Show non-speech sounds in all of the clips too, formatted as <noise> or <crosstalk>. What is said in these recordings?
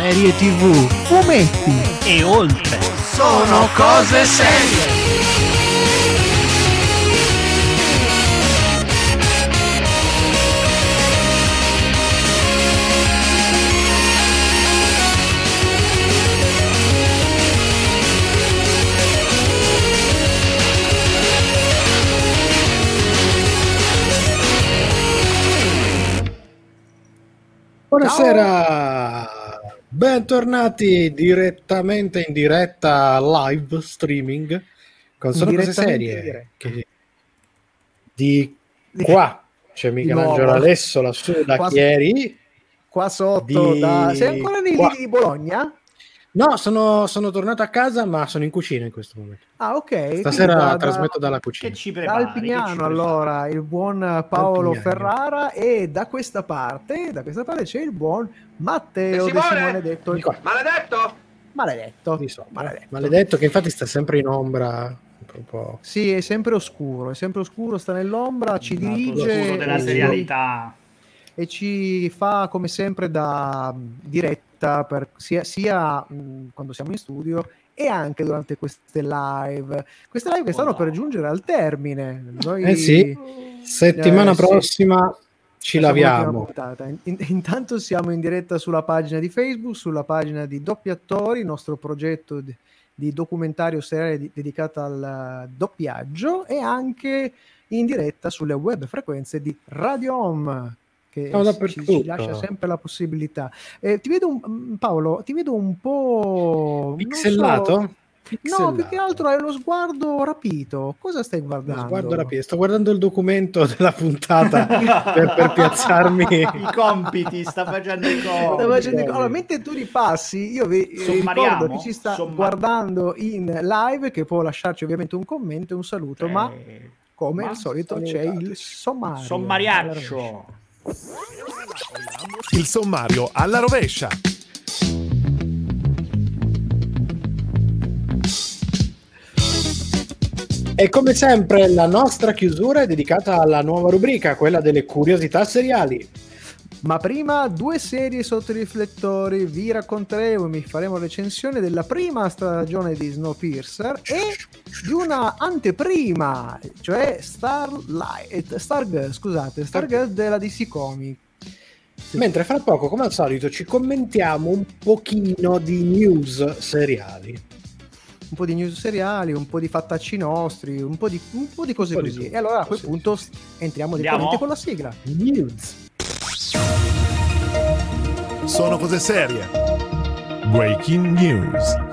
serie tv, fumetti e oltre. Sono cose serie. Buonasera, bentornati direttamente in diretta live streaming con Sono Cose Serie. Che di qua c'è Michelangelo Alesso lassù da qua, Chieri. Qua sotto, Di- da... sei ancora qua. lidi di Bologna? No, sono, sono tornato a casa, ma sono in cucina in questo momento. Ah, ok. Stasera da- trasmetto dalla Che cucina. ci Da prepari? che Alpignano, ci prepari? allora, il buon Paolo Alpignano. Ferrara e da questa parte, da questa parte c'è il buon Matteo E De Simone? Simone detto qua, Maledetto! maledetto. di sopra. Maledetto. Maledetto che infatti sta sempre in ombra. Proprio... Sì, è sempre oscuro, è sempre oscuro, sta nell'ombra, ci Esatto, dirige l'oscuro della serialità. E ci fa come sempre da mh, diretta per, sia, sia, mh, quando siamo in studio e anche durante queste live. Queste live che Oh, stanno no. per giungere al termine. Noi Eh sì. Settimana Eh, sì. prossima ci Facciamo laviamo. In- intanto siamo in diretta sulla pagina di Facebook, sulla pagina di Doppi Attori, il nostro progetto di, di documentario seriale di- dedicato al eh, doppiaggio e anche in diretta sulle web frequenze di Radio Home che Siamo ci, ci lascia sempre la possibilità. Eh, ti vedo un, mm, Paolo, ti vedo un po' non Pixelato? No, più che altro hai lo sguardo rapito. Cosa stai guardando? Guardo rapito, sto guardando il documento <laughs> della puntata per, per piazzarmi. I compiti, sta facendo i compiti. Facendo- Compiti. allora, mentre tu ripassi, io vi ricordo chi ci sta Sommar- guardando in live, che può lasciarci ovviamente un commento e un saluto, ma Eh, come ma al solito c'è il sommario. Sommariaccio. Il sommario alla rovescia. E come sempre la nostra chiusura è dedicata alla nuova rubrica, quella delle curiosità seriali. Ma prima due serie sotto i riflettori, vi racconteremo e vi faremo recensione della prima stagione di Snowpiercer e di una anteprima, cioè Starlight, Stargirl, scusate, Stargirl della DC Comics. Mentre fra poco, come al solito, ci commentiamo un pochino di news seriali. un po' di news seriali, un po' di fattacci nostri, un po' di, un po' di cose Un po' di così. tutto, E allora a quel sì. punto s- entriamo Andiamo? direttamente con la sigla. News. Sono cose serie. Breaking news.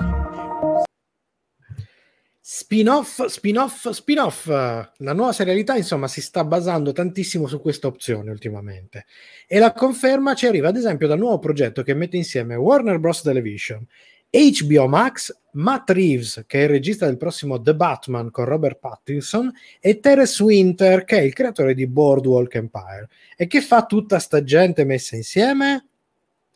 Spin-off, spin-off, spin-off. La nuova serialità, insomma, si sta basando tantissimo su questa opzione ultimamente. E la conferma ci arriva, ad esempio, dal nuovo progetto che mette insieme Warner Bros. Television, HBO Max, Matt Reeves, che è il regista del prossimo The Batman con Robert Pattinson, e Terence Winter, che è il creatore di Boardwalk Empire. E che fa tutta sta gente messa insieme?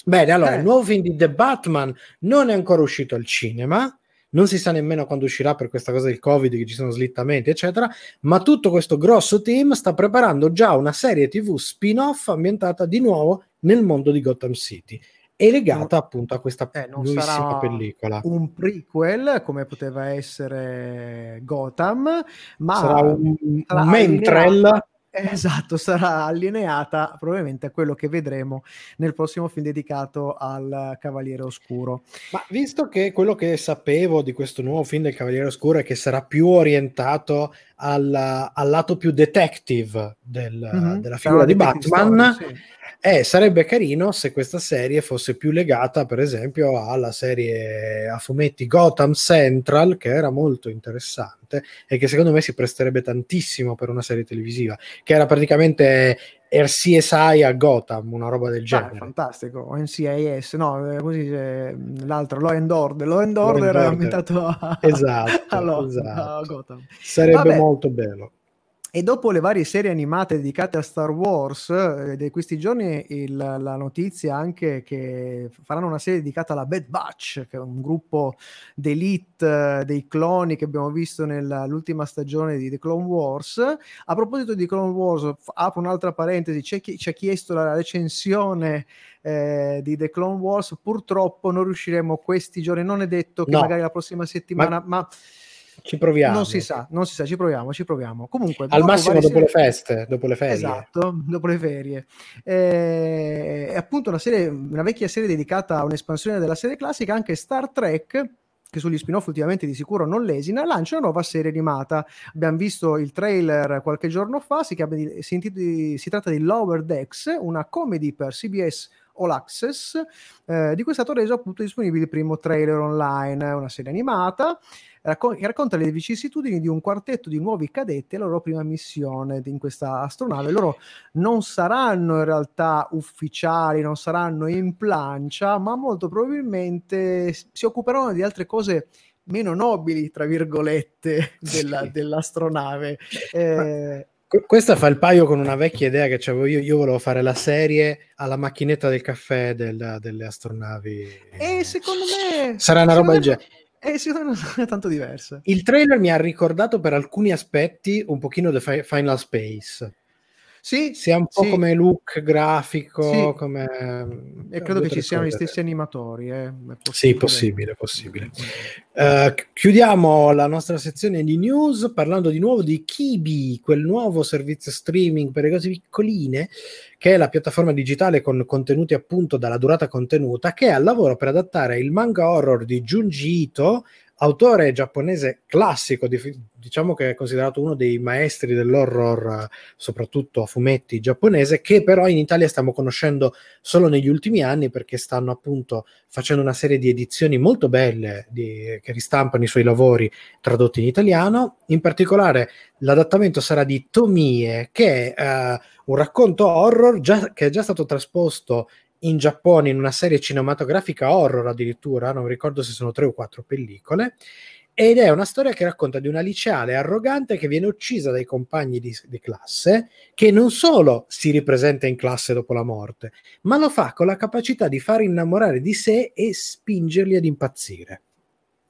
Bene, allora, Eh. il nuovo film di The Batman non è ancora uscito al cinema, non si sa nemmeno quando uscirà per questa cosa del Covid, che ci sono slittamenti, eccetera, ma tutto questo grosso team sta preparando già una serie TV spin-off ambientata di nuovo nel mondo di Gotham City e legata appunto a questa Eh, non nuovissima sarà pellicola. Un prequel, come poteva essere Gotham, ma Sarà un, un sarà mentrel allineata- <laughs> Esatto, sarà allineata probabilmente a quello che vedremo nel prossimo film dedicato al Cavaliere Oscuro. Ma visto che quello che sapevo di questo nuovo film del Cavaliere Oscuro è che sarà più orientato al, al lato più detective del- Mhm. della figura di Batman, story, sì. eh, sarebbe carino se questa serie fosse più legata, per esempio, alla serie a fumetti Gotham Central, che era molto interessante e che secondo me si presterebbe tantissimo per una serie televisiva, che era praticamente il CSI a Gotham, una roba del genere. fantastico, o NCIS, no, eh, così c'è, mh, l'altro, Law and Order, Law and Law and Order Order. ambientato a, Esatto, <laughs> a Lo- esatto. a Gotham. Sarebbe Vabbè. molto bello. E dopo le varie serie animate dedicate a Star Wars, eh, di questi giorni il- la notizia anche che faranno una serie dedicata alla Bad Batch, che è un gruppo d'elite eh, dei cloni che abbiamo visto nell'ultima stagione di The Clone Wars. A proposito di Clone Wars, f- apro un'altra parentesi, c'è chi ci ha chiesto la recensione eh, di The Clone Wars, purtroppo non riusciremo questi giorni, non è detto che No. magari la prossima settimana, ma, Ci proviamo. non si sa, non si sa, ci proviamo, ci proviamo. Comunque, Al dopo massimo dopo le serie- feste, dopo le ferie. Esatto, dopo le ferie. Eh, È appunto una serie, una vecchia serie dedicata a un'espansione della serie classica, anche Star Trek, che sugli spin-off ultimamente di sicuro non lesina, lancia una nuova serie animata. Abbiamo visto il trailer qualche giorno fa, si, si si tratta di Lower Decks, una comedy per CBS All Access, eh, di cui è stato reso appunto disponibile il primo trailer online, una serie animata racco- che racconta le vicissitudini di un quartetto di nuovi cadetti e la loro prima missione in questa astronave. Loro non saranno in realtà ufficiali, non saranno in plancia, ma molto probabilmente si occuperanno di altre cose meno nobili, tra virgolette, della- Sì. dell'astronave. Eh, Questa fa il paio con una vecchia idea che avevo io. Io volevo fare la serie alla macchinetta del caffè del- delle astronavi. e secondo me... Sarà una roba del genere. me- eh, secondo me non è tanto diversa. Il trailer mi ha ricordato per alcuni aspetti un pochino The Fi- Final Space. Sì, Sia un po' sì. come look grafico, Sì. come... E credo due, che ci siano gli stessi animatori. Eh. È Sì, possibile, possibile. Eh, chiudiamo la nostra sezione di news parlando di nuovo di Kibi, quel nuovo servizio streaming per le cose piccoline, che è la piattaforma digitale con contenuti appunto dalla durata contenuta, che è al lavoro per adattare il manga horror di Junji Ito, autore giapponese classico, di- diciamo che è considerato uno dei maestri dell'horror, soprattutto a fumetti giapponese, che però in Italia stiamo conoscendo solo negli ultimi anni perché stanno appunto facendo una serie di edizioni molto belle di- che ristampano i suoi lavori tradotti in italiano. In particolare l'adattamento sarà di Tomie, che è eh, un racconto horror già- che è già stato trasposto in Giappone in una serie cinematografica horror addirittura, non ricordo se sono tre o quattro pellicole, ed è una storia che racconta di una liceale arrogante che viene uccisa dai compagni di, di classe, che non solo si ripresenta in classe dopo la morte, ma lo fa con la capacità di far innamorare di sé e spingerli ad impazzire.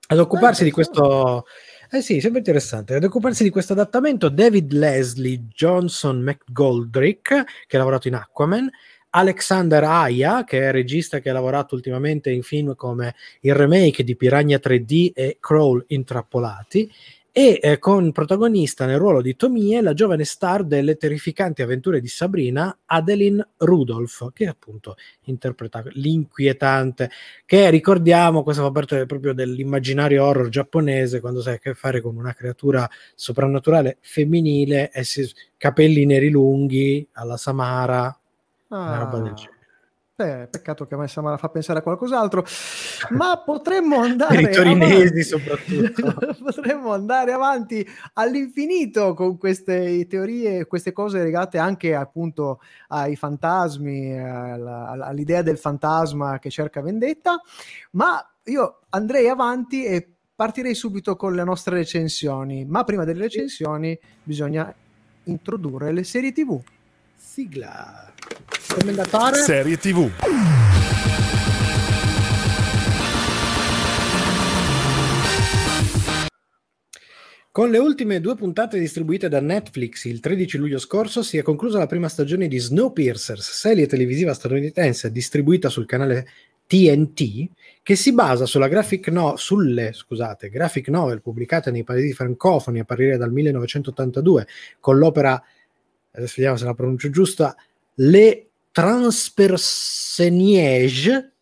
Ad occuparsi di questo... Eh sì, sempre interessante. Ad occuparsi di questo adattamento David Leslie Johnson McGoldrick, che ha lavorato in Aquaman, Alexander Aya, che è regista che ha lavorato ultimamente in film come il remake di Piranha 3D e Crawl Intrappolati, e eh, con protagonista nel ruolo di Tomie la giovane star delle terrificanti avventure di Sabrina, Adeline Rudolph, che appunto interpreta l'inquietante, che ricordiamo, questo fa parte proprio dell'immaginario horror giapponese, quando sai a che fare con una creatura soprannaturale femminile si, capelli neri lunghi alla Samara, una roba del genere. Eh, peccato che a me Samara fa pensare a qualcos'altro, ma <laughs> potremmo andare Per i torinesi avanti. soprattutto. <laughs> potremmo andare avanti all'infinito con queste teorie, queste cose legate anche appunto ai fantasmi, all'idea del fantasma che cerca vendetta, ma io andrei avanti e partirei subito con le nostre recensioni, ma prima delle recensioni bisogna introdurre le serie TV. Sigla. Commendatore. Serie TV. Con le ultime due puntate distribuite da Netflix il 13 luglio scorso si è conclusa la prima stagione di Snowpiercers, serie televisiva statunitense distribuita sul canale TNT, che si basa sulla graphic no- sulle scusate, graphic novel pubblicate nei paesi francofoni a partire dal 1982 con l'opera, adesso vediamo se la pronuncio giusta, Le Transpersonnage,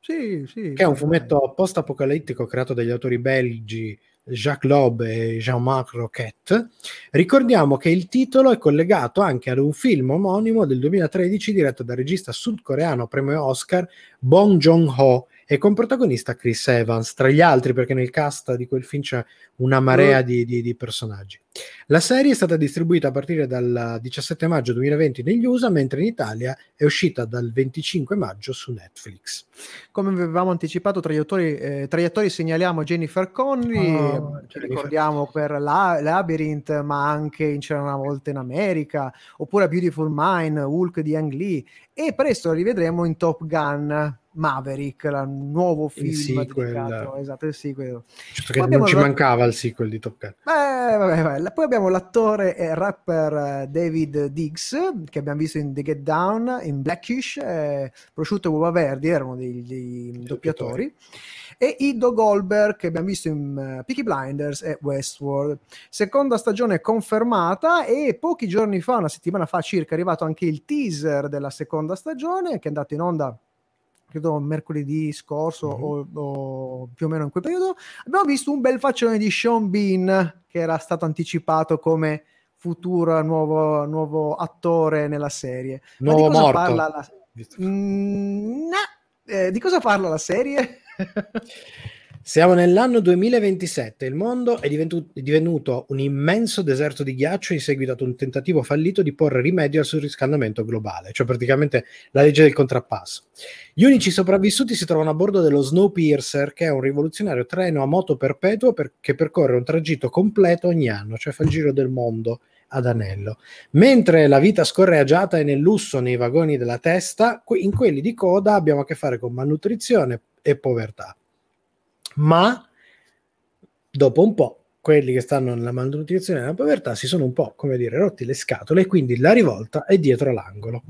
Sì, sì. che è un fumetto post-apocalittico creato dagli autori belgi Jacques Loeb e Jean-Marc Roquette. Ricordiamo che il titolo è collegato anche ad un film omonimo del 2013 diretto dal regista sudcoreano premio Oscar Bong Joon-ho e con protagonista Chris Evans, tra gli altri perché nel cast di quel film c'è una marea di, di, di personaggi. La serie è stata distribuita a partire dal 17 maggio 2020 negli USA, mentre in Italia è uscita dal 25 maggio su Netflix. Come avevamo anticipato, tra gli attori, eh, tra gli attori segnaliamo Jennifer Connelly, Oh, che Jennifer. ricordiamo per la, Labyrinth, ma anche in C'era una volta in America, oppure Beautiful Mind, Hulk di Ang Lee, e presto la rivedremo in Top Gun Maverick, il nuovo film sequel. dedicato, esatto, il sequel. Certo non ci mancava il sequel di Top Gun. Eh, vabbè, vabbè. Poi abbiamo l'attore e rapper eh, David Diggs, che abbiamo visto in The Get Down, in Blackish, eh, Prosciutto e Uova Verdi, erano dei, dei doppiatori. E Ido Goldberg, che abbiamo visto in eh, Peaky Blinders e Westworld. Seconda stagione confermata e pochi giorni fa, una settimana fa circa, è arrivato anche il teaser della seconda stagione, che è andato in onda credo mercoledì scorso Mhm. o, o più o meno in quel periodo, abbiamo visto un bel faccione di Sean Bean che era stato anticipato come futuro nuovo, nuovo attore nella serie. Ma Nuovo di cosa morto. parla la... Mm, no. Eh, di cosa parla la serie? <laughs> Siamo nell'anno 2027, il mondo è diventu- è divenuto un immenso deserto di ghiaccio in seguito ad un tentativo fallito di porre rimedio al surriscaldamento globale, cioè praticamente la legge del contrappasso. Gli unici sopravvissuti si trovano a bordo dello Snowpiercer, che è un rivoluzionario treno a moto perpetuo per- che percorre un tragitto completo ogni anno, cioè fa il giro del mondo ad anello. Mentre la vita scorre agiata e nel lusso nei vagoni della testa, in quelli di coda abbiamo a che fare con malnutrizione e povertà ma dopo un po' quelli che stanno nella malnutrizione e nella povertà si sono un po', come dire, rotti le scatole e quindi la rivolta è dietro l'angolo.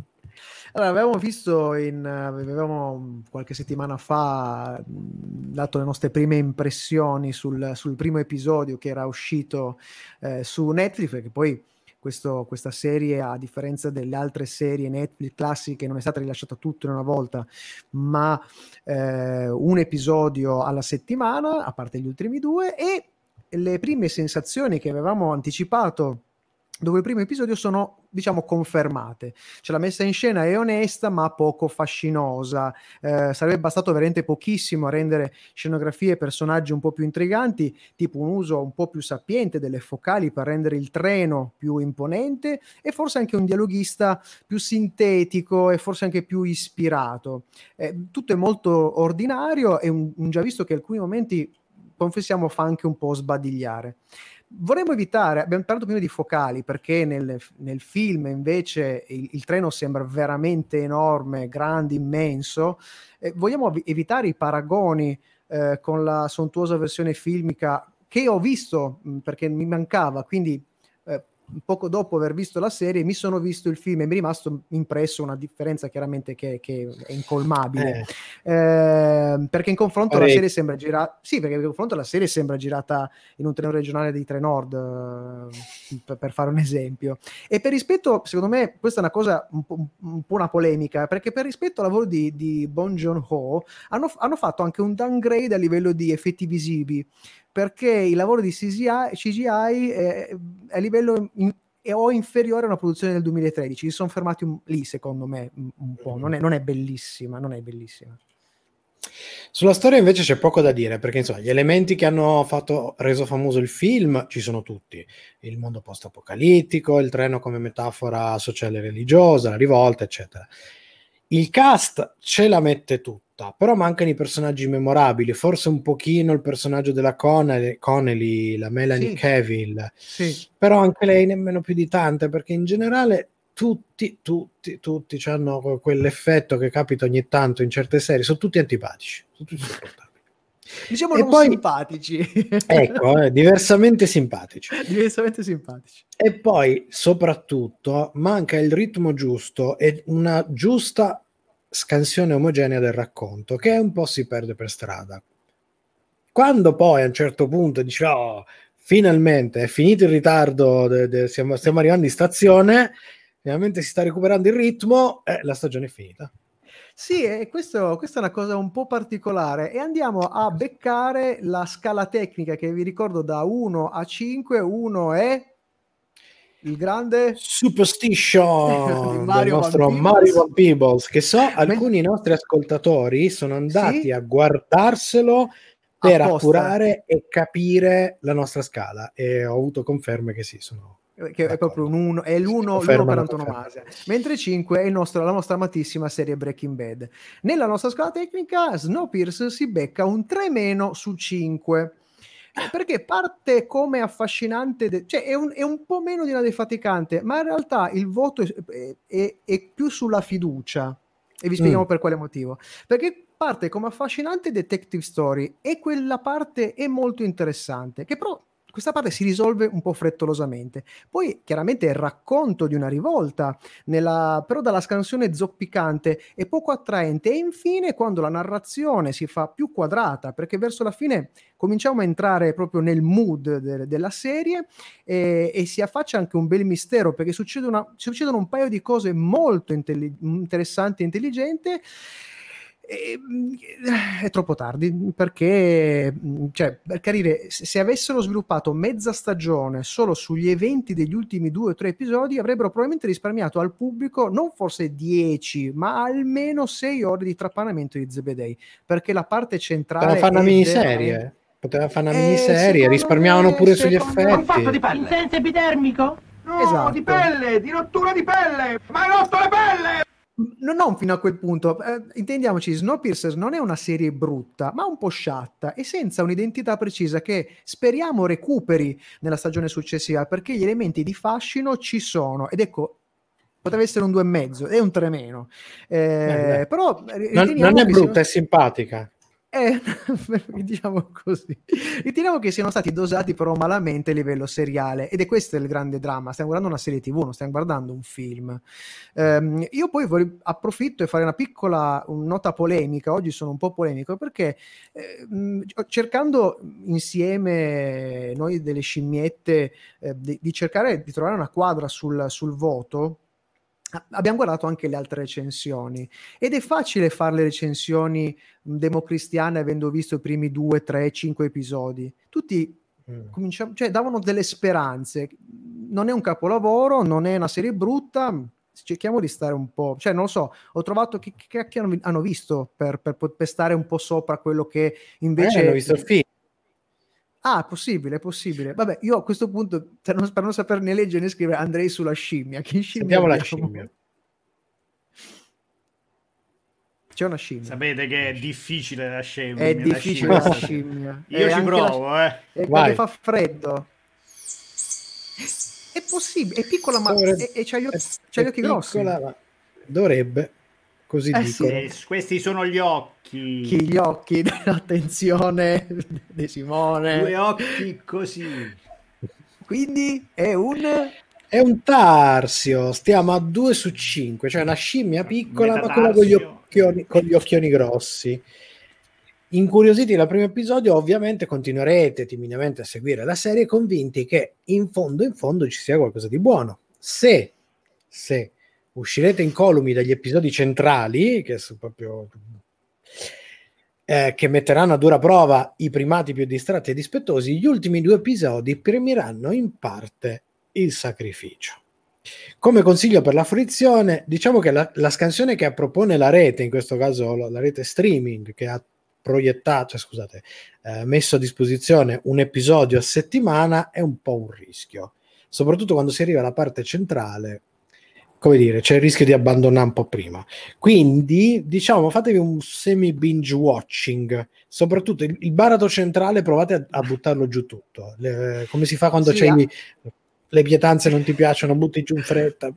Allora, avevamo visto in, avevamo qualche settimana fa dato le nostre prime impressioni sul, sul primo episodio che era uscito eh, su Netflix, perché poi questo- questa serie, a differenza delle altre serie Netflix classiche, non è stata rilasciata tutta in una volta, ma eh, un episodio alla settimana, a parte gli ultimi due, e le prime sensazioni che avevamo anticipato dopo il primo episodio sono diciamo confermate. Cioè la messa in scena è onesta ma poco fascinosa. Eh, sarebbe bastato veramente pochissimo a rendere scenografie e personaggi un po' più intriganti tipo un uso un po' più sapiente delle focali per rendere il treno più imponente e forse anche un dialoghista più sintetico e forse anche più ispirato. Eh, tutto è molto ordinario e un, un già visto che alcuni momenti confessiamo fa anche un po' sbadigliare vorremmo evitare, abbiamo parlato prima di focali perché nel, nel film invece il, il treno sembra veramente enorme, grande, immenso, eh, vogliamo evi- evitare i paragoni eh, con la sontuosa versione filmica che ho visto mh, perché mi mancava, quindi poco dopo aver visto la serie mi sono visto il film e mi è rimasto impresso una differenza chiaramente che, che è incolmabile. Eh, Eh, perché in confronto la Parecchio. serie sembra girata sì perché in confronto la serie sembra girata in un treno regionale di Trenord eh, per, per fare un esempio e per rispetto secondo me questa è una cosa un po', un po' una polemica perché per rispetto al lavoro di, di Bon Joon Ho hanno, hanno fatto anche un downgrade a livello di effetti visivi perché il lavoro di CGI, CGI è, è a livello in- è o inferiore a una produzione del 2013 si sono fermati un- lì secondo me un, un po' non è, non è bellissima non è bellissima Sulla storia invece c'è poco da dire, perché insomma, gli elementi che hanno fatto, reso famoso il film ci sono tutti. Il mondo post-apocalittico, il treno come metafora sociale e religiosa, la rivolta, eccetera. Il cast ce la mette tutta, però mancano i personaggi memorabili, forse un pochino il personaggio della Connelly, Connelly la Melanie Sì. Cavill, sì però anche lei nemmeno più di tante, perché in generale tutti, tutti, tutti hanno quell'effetto che capita ogni tanto in certe serie, sono tutti antipatici, sono tutti sopportabili. diciamo E non poi- simpatici Ecco, eh, diversamente simpatici. <laughs> diversamente simpatici E poi, soprattutto, manca il ritmo giusto e una giusta scansione omogenea del racconto, che un po' si perde per strada. Quando poi a un certo punto dici, oh, finalmente è finito il ritardo, de- de- stiamo, stiamo arrivando in stazione, finalmente si sta recuperando il ritmo, eh, la stagione è finita. Sì, e questo- questa è una cosa un po' particolare e andiamo a beccare la scala tecnica che vi ricordo da 1 a 5, 1 è il grande Superstition <laughs> Mario nostro Van. Mario Van Peebles, che so alcuni nostri ascoltatori sono andati Sì? a guardarselo per Apposta. appurare e capire la nostra scala e ho avuto conferme che sì, sono che è proprio un uno, è l'uno, Conferma, l'uno per lo antonomasia. Mentre 5 è il nostro- la nostra amatissima serie Breaking Bad. Nella nostra scala tecnica, Snowpiercer si becca un 3 meno su 5. Perché parte come affascinante, de- cioè è un, è un po' meno di una defaticante, ma in realtà il voto è, è- è- è più sulla fiducia. E vi spieghiamo Mm. per quale motivo. Perché parte come affascinante detective story e quella parte è molto interessante, che però questa parte si risolve un po' frettolosamente. Poi chiaramente è il racconto di una rivolta, nella- però dalla scansione zoppicante e poco attraente. E infine quando la narrazione si fa più quadrata, perché verso la fine cominciamo a entrare proprio nel mood de- della serie e, e si affaccia anche un bel mistero, perché succede una- succedono un paio di cose molto intelli- interessanti e intelligenti. E, mm, è troppo tardi perché, cioè, per capire, se se avessero sviluppato mezza stagione solo sugli eventi degli ultimi due o tre episodi, avrebbero probabilmente risparmiato al pubblico non forse 10, ma almeno 6 ore di trapanamento di Zebedei perché la parte centrale poteva fare una miniserie veramente- poteva fare una Eh, miniserie risparmiavano me- pure sugli secondo me- effetti In senso epidermico? No, Esatto. di pelle, di rottura di pelle, ma hai rotto le pelle! No, non fino a quel punto. Eh, intendiamoci, Snowpiercer non è una serie brutta, ma un po' sciatta e senza un'identità precisa che speriamo recuperi nella stagione successiva, perché gli elementi di fascino ci sono. Ed ecco, potrebbe essere un 2,5, è un 3 meno. Eh, Eh, però non, non è brutta siano- è simpatica eh, <laughs> diciamo così. Riteniamo che siano stati dosati però malamente a livello seriale ed è questo il grande dramma. Stiamo guardando una serie TV, non stiamo guardando un film. Ehm, io poi vorrei- approfitto e fare una piccola un- nota polemica. Oggi sono un po' polemico perché eh, cercando insieme noi delle scimmiette eh, di, di cercare di trovare una quadra sul, sul voto. A- Abbiamo guardato anche le altre recensioni ed è facile fare le recensioni democristiane avendo visto i primi due, tre, cinque episodi. Tutti Mm. cominciamo, cioè davano delle speranze. Non è un capolavoro, non è una serie brutta. Cerchiamo di stare un po', cioè non lo so, ho trovato che, che cacchio hanno, hanno visto per, per, per stare un po' sopra quello che invece Magari hanno visto il film Ah, è possibile, è possibile. Vabbè, io a questo punto, per non, per non saper né leggere né scrivere, andrei sulla scimmia. Che scimmia sentiamo la abbiamo? scimmia C'è una scimmia. Sapete che è difficile la scimmia. È la difficile scimmia. la scimmia. <laughs> Io E ci provo, la- eh. E quando fa freddo. È possibile, è piccola ma Dovrebbe- e, e c'ha gli, occhi- grossi. ma dovrebbe così Eh sì. Eh, questi sono gli occhi. Chi gli occhi <laughs> dell'attenzione di Simone. Due occhi così. Quindi è un È un tarsio, stiamo a 2 su 5, cioè una scimmia piccola ma quella con gli, occhioni, con gli occhioni grossi. Incuriositi dal primo episodio, ovviamente continuerete timidamente a seguire la serie, convinti che in fondo, in fondo ci sia qualcosa di buono. Se, se uscirete incolumi dagli episodi centrali, che sono proprio eh, che metteranno a dura prova i primati più distratti e dispettosi, gli ultimi due episodi premieranno in parte il sacrificio. Come consiglio per la fruizione, diciamo che la, la scansione che propone la rete, in questo caso la, la rete streaming, che ha proiettato, cioè, scusate, eh, messo a disposizione un episodio a settimana, è un po' un rischio, soprattutto quando si arriva alla parte centrale, come dire, c'è il rischio di abbandonare un po' prima. Quindi, diciamo, fatevi un semi binge watching, soprattutto il, il baratro centrale, provate a, a buttarlo giù tutto, Le- come si fa quando Sì, c'è ah. i- le pietanze non ti piacciono, butti giù in fretta.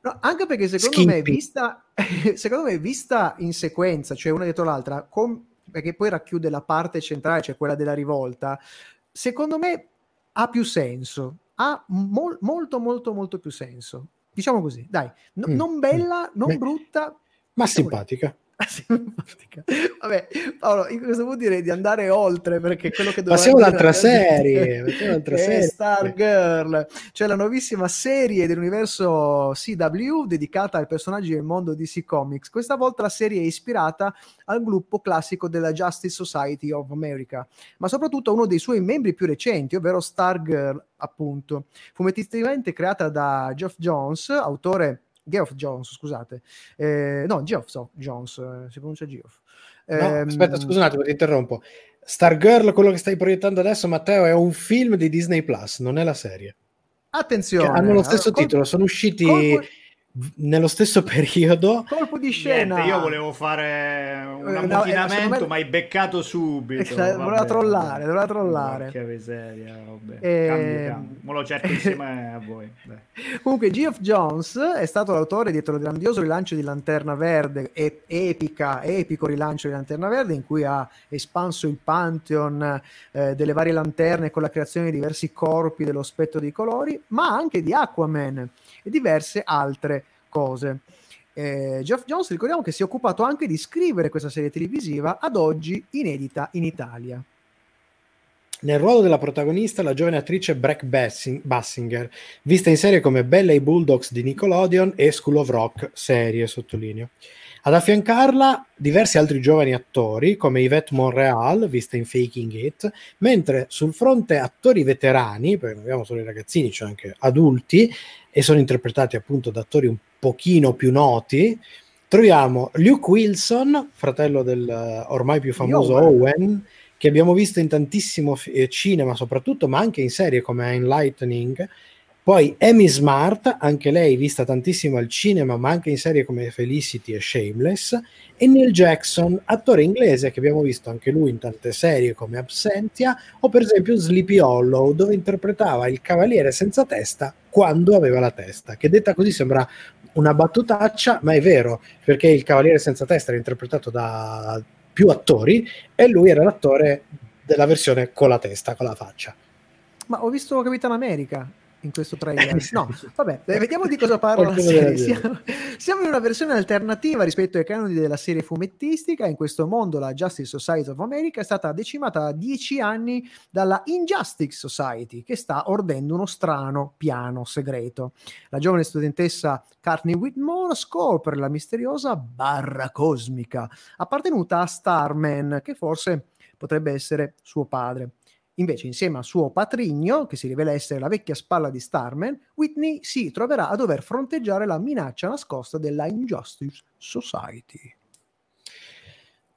No, anche perché secondo me, Skimpy. vista, <laughs> secondo me, vista in sequenza, cioè una dietro l'altra, con- perché poi racchiude la parte centrale, cioè quella della rivolta, secondo me ha più senso, ha mol- molto, molto, molto più senso. Diciamo così, dai, No- Mm, non bella, non Beh, brutta, Ma diciamo- simpatica. <laughs> Simpatica. Vabbè, Paolo, cosa vuol dire di andare oltre? Perché quello che doveva Passiamo gente serie, è <laughs> serie. Stargirl, cioè la nuovissima serie dell'universo CW dedicata ai personaggi del mondo DC Comics. Questa volta la serie è ispirata al gruppo classico della Justice Society of America, ma soprattutto a uno dei suoi membri più recenti, ovvero Stargirl, appunto. Fumettisticamente creata da Geoff Jones, autore Geoff Jones, scusate, eh, no, Geoff Jones, eh, si pronuncia Geoff. No, Ehm, aspetta, scusa un attimo, ti interrompo. Stargirl, quello che stai proiettando adesso, Matteo, è un film di Disney Plus, non è la serie. Attenzione, Che hanno lo stesso col- titolo, sono usciti v- nello stesso <laughs> periodo. colpo di scena. Niente, io volevo fare un Eh, no, eh, ma hai beccato subito. Eh, voleva vabbè, trollare, voleva trollare. Porca miseria, vabbè. Eh, Cambio, cambio. <laughs> Mo lo cerco insieme a voi. dai. Comunque, Geoff Jones è stato l'autore dietro il grandioso rilancio di Lanterna Verde, e- epica, epico rilancio di Lanterna Verde, in cui ha espanso il pantheon eh, delle varie lanterne con la creazione di diversi corpi dello spettro dei colori, ma anche di Aquaman e diverse altre cose. Eh, Geoff Jones, ricordiamo che si è occupato anche di scrivere questa serie televisiva, ad oggi inedita in Italia. Nel ruolo della protagonista la giovane attrice Breck Bassing- Bassinger, vista in serie come Bella e i Bulldogs di Nickelodeon e School of Rock, serie sottolineo. Ad affiancarla diversi altri giovani attori come Yvette Monreal, vista in Faking It, mentre sul fronte attori veterani, perché non abbiamo solo i ragazzini, c'è anche adulti, e sono interpretati appunto da attori un pochino più noti, troviamo Luke Wilson, fratello del eh, ormai più famoso Owen. Owen, che abbiamo visto in tantissimo fi- eh, cinema soprattutto, ma anche in serie come Enlightening. Poi Amy Smart, anche lei vista tantissimo al cinema, ma anche in serie come Felicity e Shameless. E Neil Jackson, attore inglese che abbiamo visto anche lui in tante serie come Absentia o per esempio Sleepy Hollow, dove interpretava il cavaliere senza testa quando aveva la testa, che detta così sembra una battutaccia, ma è vero, perché il cavaliere senza testa era interpretato da più attori e lui era l'attore della versione con la testa, con la faccia. Ma ho visto Capitan America in questo trailer. <laughs> No, vabbè, eh, vediamo di cosa parla. Siamo, siamo in una versione alternativa rispetto ai canoni della serie fumettistica. In questo mondo la Justice Society of America è stata decimata da dieci anni dalla Injustice Society, che sta ordendo uno strano piano segreto. La giovane studentessa Courtney Whitmore scopre la misteriosa barra cosmica appartenuta a Starman, che forse potrebbe essere suo padre. Invece, insieme al suo patrigno, che si rivela essere la vecchia spalla di Starman, Whitney si troverà a dover fronteggiare la minaccia nascosta della Injustice Society.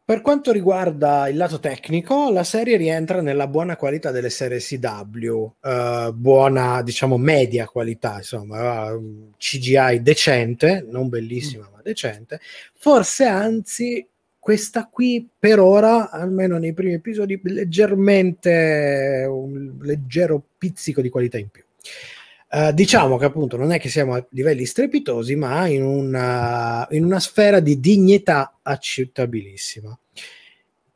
Per quanto riguarda il lato tecnico, la serie rientra nella buona qualità delle serie CW, eh, buona, diciamo, media qualità, insomma, eh, CGI decente, non bellissima, ma decente. Forse anzi, questa qui per ora, almeno nei primi episodi, leggermente un leggero pizzico di qualità in più. Eh, diciamo che appunto non è che siamo a livelli strepitosi, ma in una, in una sfera di dignità accettabilissima.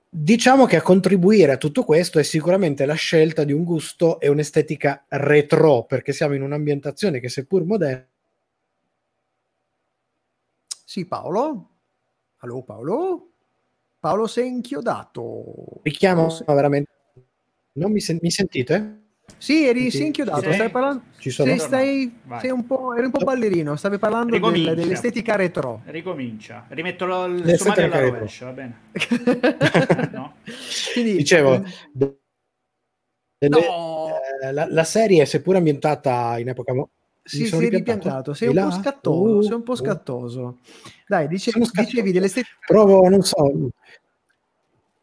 Diciamo che a contribuire a tutto questo è sicuramente la scelta di un gusto e un'estetica retro, perché siamo in un'ambientazione che seppur moderna Sì, Paolo? Allo Paolo? Paolo sei inchiodato. richiama Paolo, sei- veramente... Non mi, sen- mi sentite? Sì, eri Sì, sei inchiodato, sì. stai parlando... Ci sono? Sì, stai, sei un po', eri un po' ballerino, stavi parlando del- dell'estetica retro. Ricomincia. Rimetto lo- il Le sommario alla rovescia, va bene? <laughs> No? Quindi, Dicevo, delle- No! eh, la, la serie, seppur ambientata in epoca... mo- Sì, sei ripiantato? ripiantato, sei un po' là? scattoso, Uh, sei un po' uh. scattoso. Dai, dice- dicevi dell'estetica provo, non so,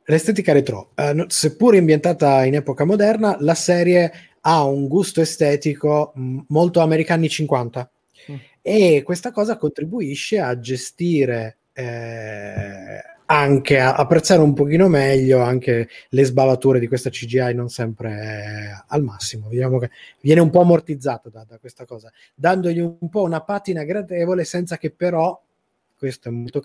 l'estetica retro, eh, seppur ambientata in epoca moderna, la serie ha un gusto estetico mh, molto americani 50 Mm. e questa cosa contribuisce a gestire eh, anche apprezzare un pochino meglio anche le sbavature di questa CGI non sempre eh, al massimo vediamo che viene un po' ammortizzata da, da questa cosa dandogli un po' una patina gradevole senza che però questo è molto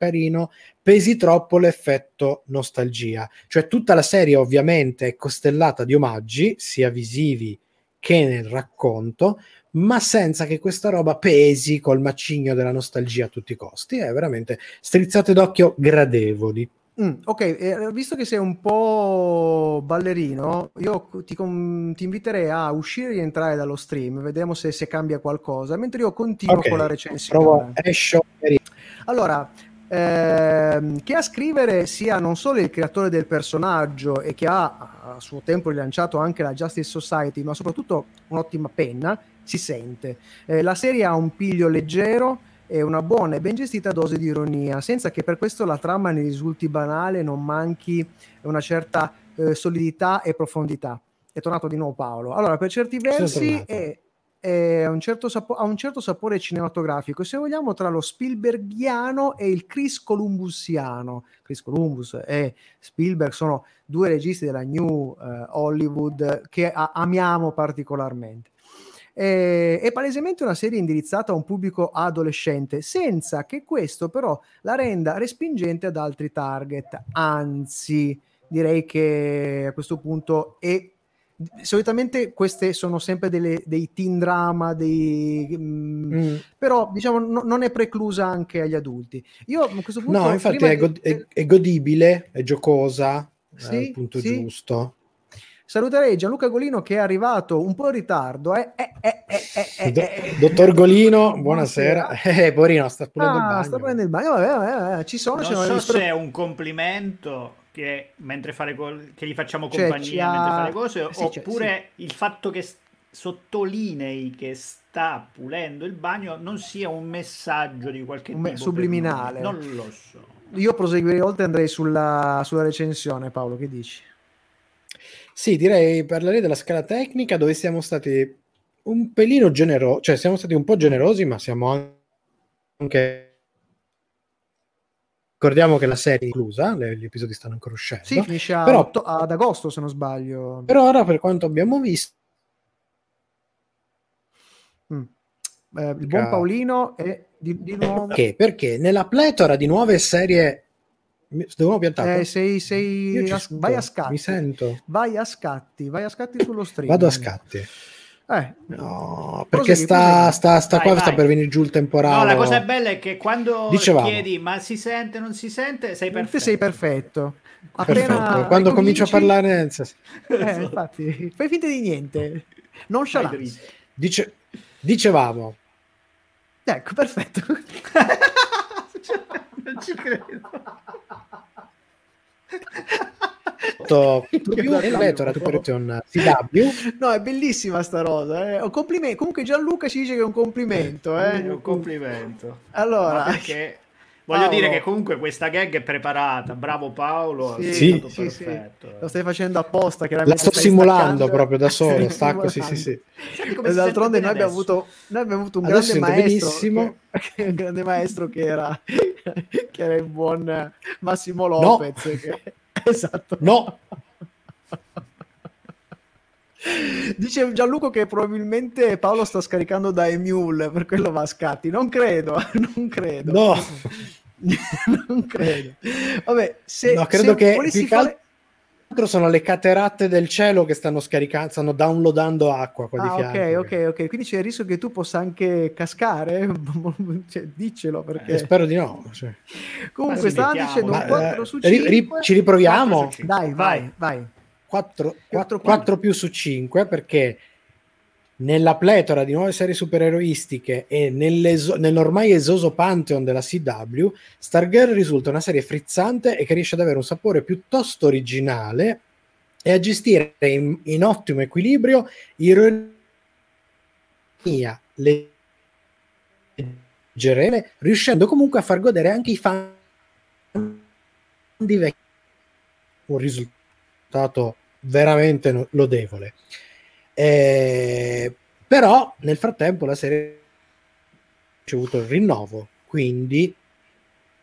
carino, pesi troppo l'effetto nostalgia. Cioè tutta la serie ovviamente è costellata di omaggi, sia visivi che nel racconto, ma senza che questa roba pesi col macigno della nostalgia a tutti i costi. È veramente strizzate d'occhio gradevoli. Mm, ok, eh, visto che sei un po' ballerino, io ti, com- ti inviterei a uscire e rientrare dallo stream, vediamo se, se cambia qualcosa, mentre io continuo Ok, con la recensione. Provo escio Allora, ehm, che a scrivere sia non solo il creatore del personaggio e che ha a suo tempo rilanciato anche la Justice Society, ma soprattutto un'ottima penna, si sente. Eh, la serie ha un piglio leggero e una buona e ben gestita dose di ironia, senza che per questo la trama ne risulti banale, non manchi una certa eh, solidità e profondità. È tornato di nuovo Paolo. Allora, per certi versi è, è un certo sapo- ha un certo sapore cinematografico, se vogliamo, tra lo Spielbergiano e il Chris Columbusiano. Chris Columbus e Spielberg sono due registi della New eh, Hollywood che a- amiamo particolarmente. Eh, è palesemente una serie indirizzata a un pubblico adolescente, senza che questo però la renda respingente ad altri target. Anzi, direi che a questo punto è solitamente queste sono sempre delle- dei teen drama, dei, mm, Mm. però diciamo no- non è preclusa anche agli adulti. Io a questo punto No, infatti è, di- è- godibile, è giocosa, Sì, è al punto sì. giusto. Saluterei Gianluca Golino che è arrivato un po' in ritardo. Eh, eh, eh, eh, eh, eh, Do- eh. Dottor Golino, buonasera. Eh, Porino, sta pulendo il Ah, bagno. sta prendendo il bagno. Vabbè, vabbè, vabbè, ci sono. Non sono so se è un complimento che, mentre fare col- che gli facciamo Cioè, compagnia ci ha- mentre fa le cose, sì, cioè, oppure il fatto che sottolinei che sta pulendo il bagno non sia un messaggio di qualche Un tipo subliminale. Non lo so. Io proseguirei oltre andrei sulla, sulla recensione, Paolo, che dici? Sì, direi parlerei della scala tecnica dove siamo stati un pelino generosi, cioè siamo stati un po' generosi, ma siamo anche... Ricordiamo che la serie è inclusa, le- gli episodi stanno ancora uscendo. Sì, finisce a Però- otto- ad agosto, se non sbaglio. Per ora, per quanto abbiamo visto, Mm. Eh, il buon Paolino è di, di nuovo... perché? Perché nella pletora di nuove serie... Mi- Devo piantato? Eh, sei, sei... Sento, vai a scatti. Mi sento. Vai a scatti, vai a scatti sullo stream. Vado a scatti. Eh, No, perché Prosegui, sta, prosegui. sta, sta Vai, qua vai. sta per venire giù il temporale. No, la cosa bella è che quando Dicevamo. chiedi ma si sente o non si sente, sei perfetto. sei perfetto. Perfetto. Appena Quando comincio a parlare, senso- Eh, infatti, fai finta di niente. Non dritto. dice- dicevamo, Ecco, perfetto. <laughs> non ci credo. To- più Più nella pletora di Operation CW, No, è bellissima sta rosa. Eh. Un complimento. Comunque Gianluca ci dice che è un complimento. È Eh. un complimento. Allora, perché voglio Paolo. dire che comunque questa gag è preparata. Bravo Paolo, Sì, Sì. sì, sì. perfetto. lo stai facendo apposta. la sto simulando staccando. proprio da <laughs> solo, stacco, sì, sì, sì. D'altronde noi abbiamo, avuto, noi abbiamo avuto un Adesso grande maestro benissimo. che, <laughs> un grande maestro che era, <laughs> che era il buon Massimo Lopez che- <laughs> esatto. No, dice Gianluca che probabilmente Paolo sta scaricando da Emule per quello va a scatti. Non credo <laughs> non credo. No, <laughs> non credo. Vabbè se, no, credo se che volessi fare- altro sono le cateratte del cielo che stanno scaricando, stanno downloadando acqua qua di Ah, fianco. ok, ok, ok. Quindi c'è il rischio che tu possa anche cascare? <laughs> cioè, diccelo perché. Eh, spero di no. cioè. Comunque, mettiamo. dicendo un Ma, 4 eh, su ri- 5. ri- ci riproviamo? 4 su 5. Dai, vai, vai. 4, Quattro più. più su 5 perché nella pletora di nuove serie supereroistiche e nell'ormai esoso pantheon della CW, Stargirl risulta una serie frizzante e che riesce ad avere un sapore piuttosto originale e a gestire in, in ottimo equilibrio ironia, leggerele, riuscendo comunque a far godere anche i fan di vecchi un risultato veramente lodevole. Eh, però nel frattempo la serie ha ricevuto il rinnovo, quindi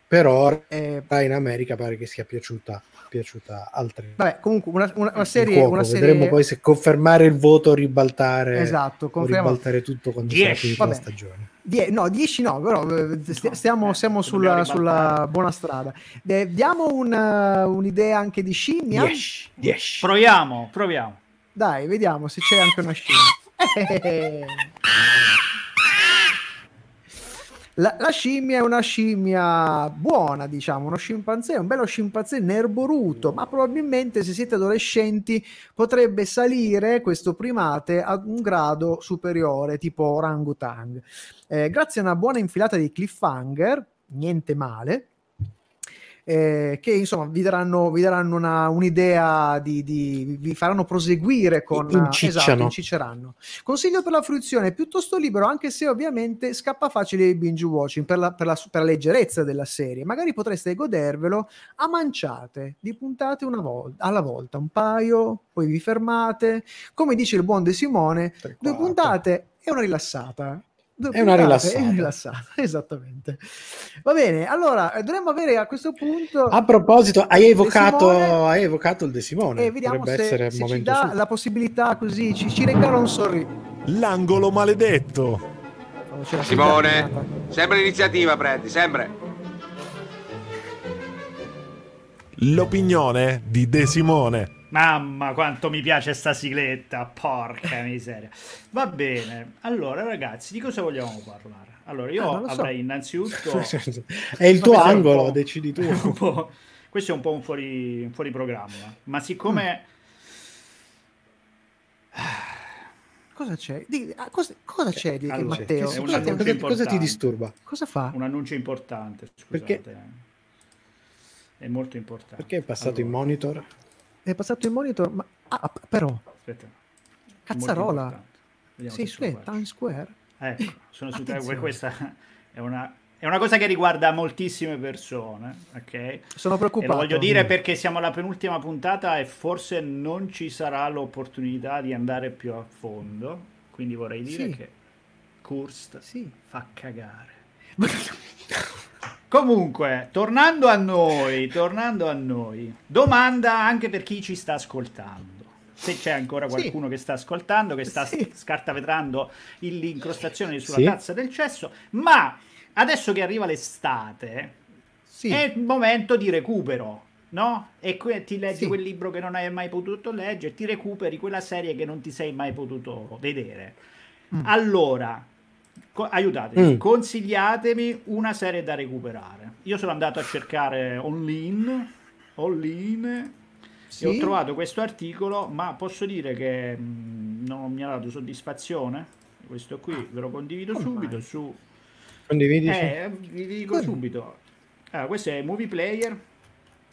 per ora Eh, in America pare che sia piaciuta, piaciuta altri. vabbè, comunque, una, una- una serie. Una serie... Vedremo poi se confermare il voto o ribaltare, Esatto, o confermo. ribaltare tutto quando sarà Dieci. finita la stagione. Die- no, 10 no, però eh, No, stiamo, eh, siamo sulla, sulla buona strada. Eh, diamo una- un'idea anche di scimmia? 10, 10. Proviamo, proviamo. Dai, vediamo se c'è anche una scimmia. <laughs> La, la scimmia è una scimmia buona, diciamo, uno scimpanzé, un bello scimpanzé nerboruto, ma probabilmente se siete adolescenti potrebbe salire questo primate ad un grado superiore, tipo orangutang. Eh, grazie a una buona infilata di cliffhanger, niente male, eh, che insomma vi daranno, vi daranno una, un'idea di, di, vi faranno proseguire con Incicciano. esatto, incicceranno. Consiglio per la fruizione, piuttosto libero, anche se ovviamente scappa facile il binge watching per la, per la- per la leggerezza della serie. Magari potreste godervelo a manciate, di puntate una volta, alla volta, un paio, poi vi fermate. Come dice il buon De Simone, due puntate e una rilassata. È una rilassata. una rilassata, <laughs> esattamente. Va bene, allora dovremmo avere a questo punto A proposito, hai evocato, Simone. hai evocato il De Simone. e vediamo se, essere se ci dà suo. la possibilità così, ci, ci regala un sorriso. L'angolo maledetto. Oh, Simone, sempre l'iniziativa prendi, sempre. L'opinione di De Simone. Mamma quanto mi piace sta sigletta, porca <laughs> miseria. Va bene, allora ragazzi, di cosa vogliamo parlare? Allora, io Ah, lo so. avrei innanzitutto... <laughs> È il tuo angolo, decidi tu. <laughs> questo è un po' un fuori, un fuori programma, ma siccome... Cosa c'è? Di- ah, cosa, cosa c'è di Allora, Matteo? Cosa, ti- cosa, ti disturba? cosa fa? Un annuncio importante, scusate. Perché? È molto importante. Perché è passato in Allora, monitor? È passato il monitor, ma ah, però Aspetta. Cazzarola. sei se su. Times Square. Ecco, sono su Attenzione. questa è una, è una cosa che riguarda moltissime persone, ok? Sono E preoccupato. lo voglio dire perché siamo alla penultima puntata e forse non ci sarà l'opportunità di andare più a fondo, quindi vorrei dire Sì. che Kurst Sì. fa cagare. <laughs> <laughs> Comunque, tornando a noi, tornando a noi, domanda anche per chi ci sta ascoltando. Se c'è ancora Sì. qualcuno che sta ascoltando, che sta Sì. scartavetrando l'incrostazione sulla Sì. tazza del cesso, ma adesso che arriva l'estate, Sì. è il momento di recupero, no? E que- ti leggi Sì. quel libro che non hai mai potuto leggere, ti recuperi quella serie che non ti sei mai potuto vedere. Mm. Allora, co- aiutatemi, Mm. consigliatemi una serie da recuperare. Io sono andato a cercare online, online Sì. e ho trovato questo articolo, ma posso dire che mh, non mi ha dato soddisfazione. Questo qui ve lo condivido Come subito mai? su Condividi? eh, vi dico Come? subito. Allora, questo è Movie Player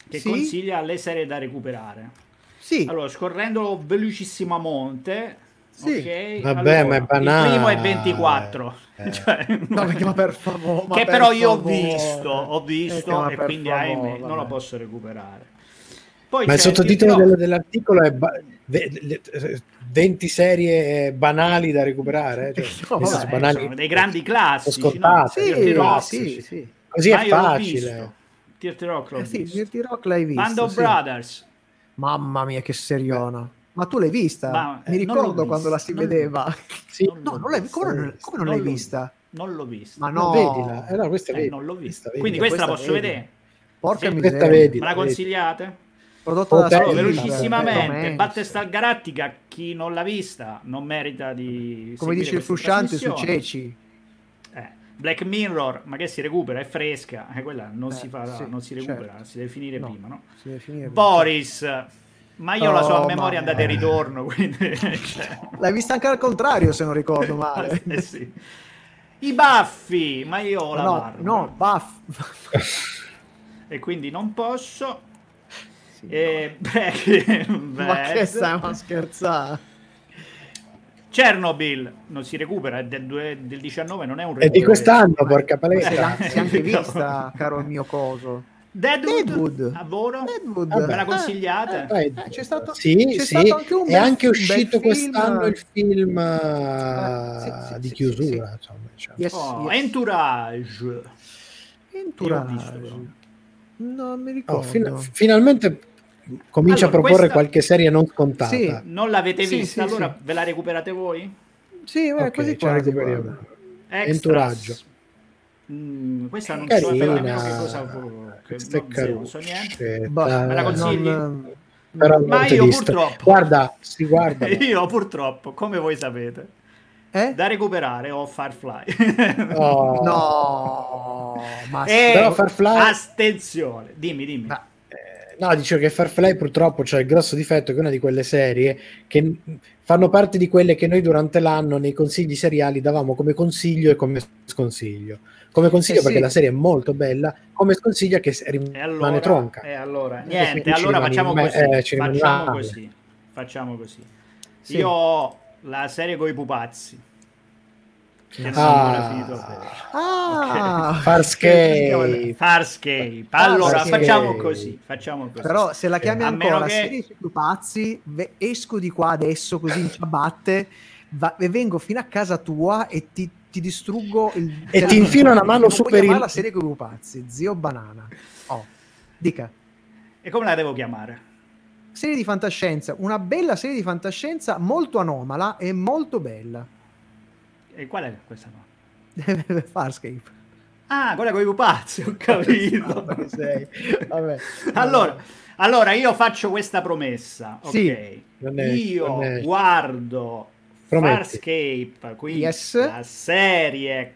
che Sì? consiglia le serie da recuperare. Sì. Allora, scorrendo velocissimamente, Sì. ok? Vabbè, allora, ma è banale. Il primo è 24. Eh. <laughs> Cioè, No, perché, ma per favore. ma che per però io ho visto, ho Eh, visto e quindi favore, ahimè, non lo posso recuperare. Poi Ma il sottotitolo no, del- dell'articolo è ba- ve- le- 20 serie banali da recuperare. Cioè, No, vabbè, banali- sono dei grandi classici, scontate, no? Sì, sì, sì. Così ma è facile. visto. Dirty Rock l'ho Eh sì. Dirty Rock l'hai visto. Band of sì. Brothers. Mamma mia, che seriona. Ma tu l'hai vista? Ma, eh, Mi ricordo quando la si non- vedeva. <laughs> Sì. Non No, non l'hai, vista. come non, come non l'hai vista? Non l'ho vista. Ma No, no, vedila. Eh, no, questa Eh, vedi. non l'ho vista. Questa Quindi vedi. questa la questa posso vedi. vedere? Porca Sì. miseria. Questa vedi. Me la consigliate? Prodotta Oh, da Sony, velocissimamente, Battlestar. Galattica, chi non l'ha vista non merita di Come dice il questa Frusciante su. Ceci. Eh, Black Mirror, ma che si recupera, è fresca, eh, quella non Eh, si farà, sì, non si recupera, certo. si deve finire No. prima, no? Si deve finire. Boris, ma io la so a Oh, memoria andata e ritorno, quindi... <laughs> cioè, L'hai vista anche al contrario, se non ricordo male. eh sì. I baffi, ma io ho la no, barba. no, buff. <laughs> e quindi non posso. Sì, <laughs> E Breaking Ma Bad. che stiamo a scherzare? Chernobyl non si recupera, è del, due- del 19, non è un È di recupero. quest'anno, porca Si palestra. è anche No. vista, caro il mio coso. Deadwood, Deadwood. a volo? Deadwood. Vabbè. Me la consigliate? Dai, Eh, c'è stato- sì, c'è sì. stato anche un è bel- anche uscito film. quest'anno il film Eh, eh, sì, sì, di chiusura. sì, insomma, diciamo. Yes, Oh, yes. Entourage. Entourage. Non mi Oh, ricordo. fin- finalmente comincia Allora, a proporre questa- qualche serie non scontata. Sì. Non l'avete Sì, vista, sì, allora sì. ve la recuperate voi? Sì, beh, Ok, così ce la recuperiamo. Entourage. Mm, questa non Carina. so nemmeno che cosa che Questa è non, so niente. carucetta. Bah, Me la consigli? non- Però Ma io dist- purtroppo- Guarda, si guarda. <laughs> Io purtroppo, come voi sapete, Eh? Da recuperare ho Firefly. <laughs> Oh. No, ma E Però Firefly- attenzione, dimmi, dimmi. Ma, eh, no, dicevo che Firefly purtroppo c'è il grosso difetto che è una di quelle serie che fanno parte di quelle che noi durante l'anno nei consigli seriali davamo come consiglio e come sconsiglio. Come consiglio Eh sì. perché la serie è molto bella, come sconsiglia che rimane E allora, tronca. e allora, Eh, niente, allora facciamo me- così. eh, facciamo così. Facciamo così. Sì. Io ho la serie con i pupazzi. Che non Ah. Ah, Farscape. Farscape. Allora, Farscape. facciamo così, facciamo così. Però se la chiami meno ancora che- serie sui pupazzi, esco di qua adesso così in ciabatte va- e vengo fino a casa tua e ti, ti distruggo il E ti infilo una mano Non su puoi per il- chiamare la serie con i pupazzi, zio banana. Oh, dica. E come la devo chiamare? Serie di fantascienza, una bella serie di fantascienza molto anomala e molto bella. E qual è questa qua? <laughs> Farscape. Ah, quella con i pupazzi, ho capito. <laughs> Vabbè. allora, allora, io faccio questa promessa, ok? Sì. È- io guardo Prometti. Farscape, quindi Yes. la serie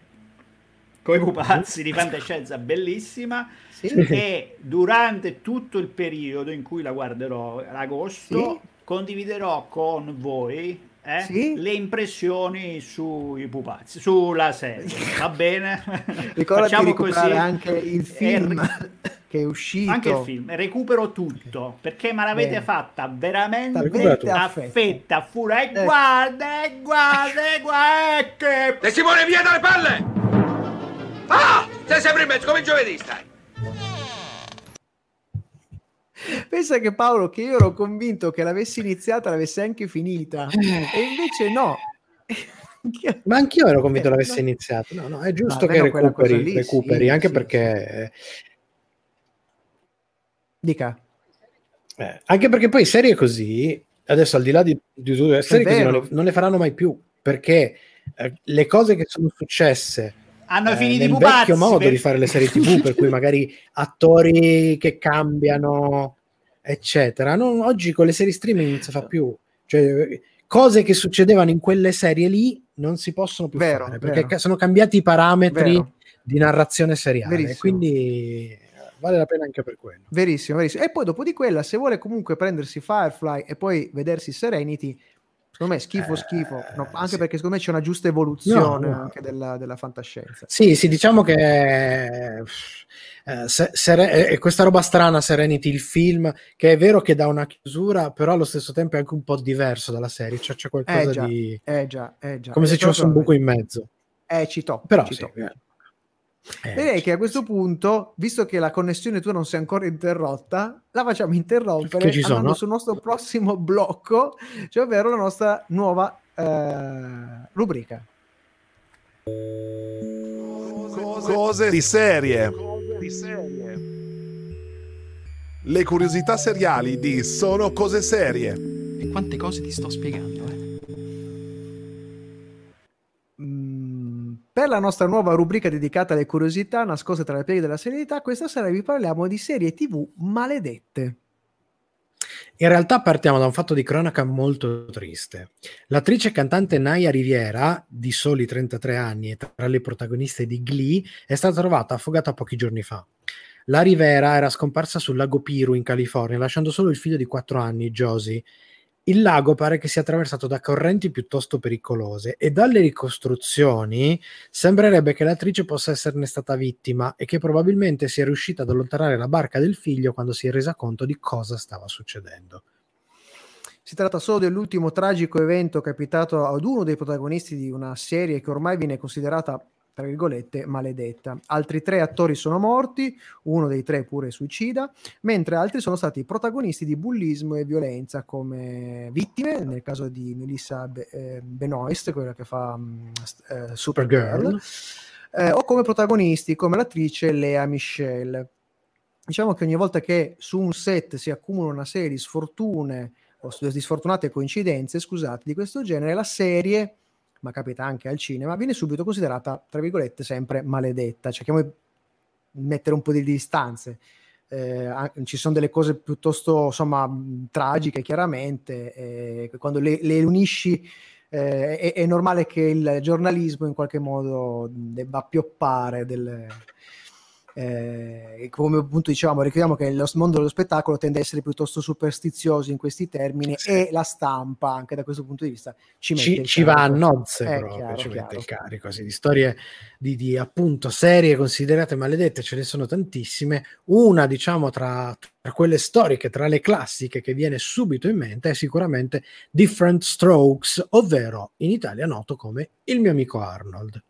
con i pupazzi di fantascienza bellissima Sì. e durante tutto il periodo in cui la guarderò, agosto, Sì. condividerò con voi eh, Sì. le impressioni sui pupazzi, sulla serie, va bene? Ricordati Facciamo di così. anche il film ri- <laughs> che è uscito. anche il film, recupero tutto perché me l'avete Bene. fatta veramente a fetta. fura. E Ecco. guarda, e guarda, e guarda, e che Te Simone via dalle palle! Ah! Sei sempre in mezzo come il giovedì stai! Pensa che Paolo, che io ero convinto che l'avessi iniziata, l'avessi anche finita, e invece no. Ma anch'io ero convinto Eh, l'avesse no. iniziato. No, no, è giusto che recuperi, lì, recuperi sì, anche sì, perché eh, Dica. Eh, anche perché poi serie così, adesso al di là di, di tutte, serie così non le, non le faranno mai più perché eh, le cose che sono successe hanno eh, finito nel pupazzi. vecchio modo per- di fare le serie tv, per cui magari attori che cambiano, eccetera. Non- oggi con le serie streaming non si fa più, cioè cose che succedevano in quelle serie lì non si possono più Vero, fare perché vero. sono cambiati i parametri Vero. di narrazione seriale, Verissimo. quindi vale la pena anche per quello. Verissimo, verissimo. E poi dopo di quella, se vuole comunque prendersi Firefly e poi vedersi Serenity, secondo me schifo, Eh, schifo. No, anche sì. perché secondo me c'è una giusta evoluzione No, no. anche della, della fantascienza. Sì, sì, diciamo che eh, se- Sere- eh, questa roba strana, Serenity, il film, che è vero che dà una chiusura, però allo stesso tempo è anche un po' diverso dalla serie, cioè c'è qualcosa Eh già, di... eh già, eh già. come se Eh, ci fosse un buco in mezzo. Eh, citò, Però citò. sì, eh. Eh, Direi che a questo punto, visto che la connessione tua non si è ancora interrotta, la facciamo interrompere ci sono? andando sul nostro prossimo blocco, cioè ovvero la nostra nuova eh, rubrica. Cose di serie. Le curiosità seriali di Sono cose serie. E quante cose ti sto spiegando, eh? Per la nostra nuova rubrica dedicata alle curiosità nascoste tra le pieghe della serietà, questa sera vi parliamo di serie TV maledette. In realtà partiamo da un fatto di cronaca molto triste. L'attrice e cantante Naya Riviera, di soli 33 anni e tra le protagoniste di Glee, è stata trovata affogata pochi giorni fa. La Rivera era scomparsa sul lago Piru in California, lasciando solo il figlio di 4 anni, Josie. Il lago pare che sia attraversato da correnti piuttosto pericolose e dalle ricostruzioni sembrerebbe che l'attrice possa esserne stata vittima e che probabilmente sia riuscita ad allontanare la barca del figlio quando si è resa conto di cosa stava succedendo. Si tratta solo dell'ultimo tragico evento capitato ad uno dei protagonisti di una serie che ormai viene considerata, tra virgolette, maledetta. Altri tre attori sono morti, uno dei tre pure suicida, mentre altri sono stati protagonisti di bullismo e violenza come vittime, nel caso di Melissa Be- eh, Benoist, quella che fa mm, eh, Supergirl, eh, o come protagonisti come l'attrice Lea Michelle. Diciamo che ogni volta che su un set si accumula una serie di sfortune o di sfortunate coincidenze, scusate, di questo genere, la serie, ma capita anche al cinema, viene subito considerata, tra virgolette, sempre maledetta. Cerchiamo di mettere un po' di distanze. Eh, ci sono delle cose piuttosto insomma tragiche chiaramente eh, quando le, le unisci eh, è, è, normale che il giornalismo in qualche modo debba pioppare delle, eh, come appunto dicevamo, ricordiamo che lo mondo dello spettacolo tende a essere piuttosto superstizioso in questi termini sì. e la stampa, anche da questo punto di vista, ci, ci, ci va a nozze eh, proprio, chiaro, ci chiaro. mette il carico, sì, di storie di, di, appunto serie considerate maledette, ce ne sono tantissime. Una, diciamo, tra, tra quelle storiche, tra le classiche che viene subito in mente è sicuramente Different Strokes, ovvero in Italia noto come Il mio amico Arnold.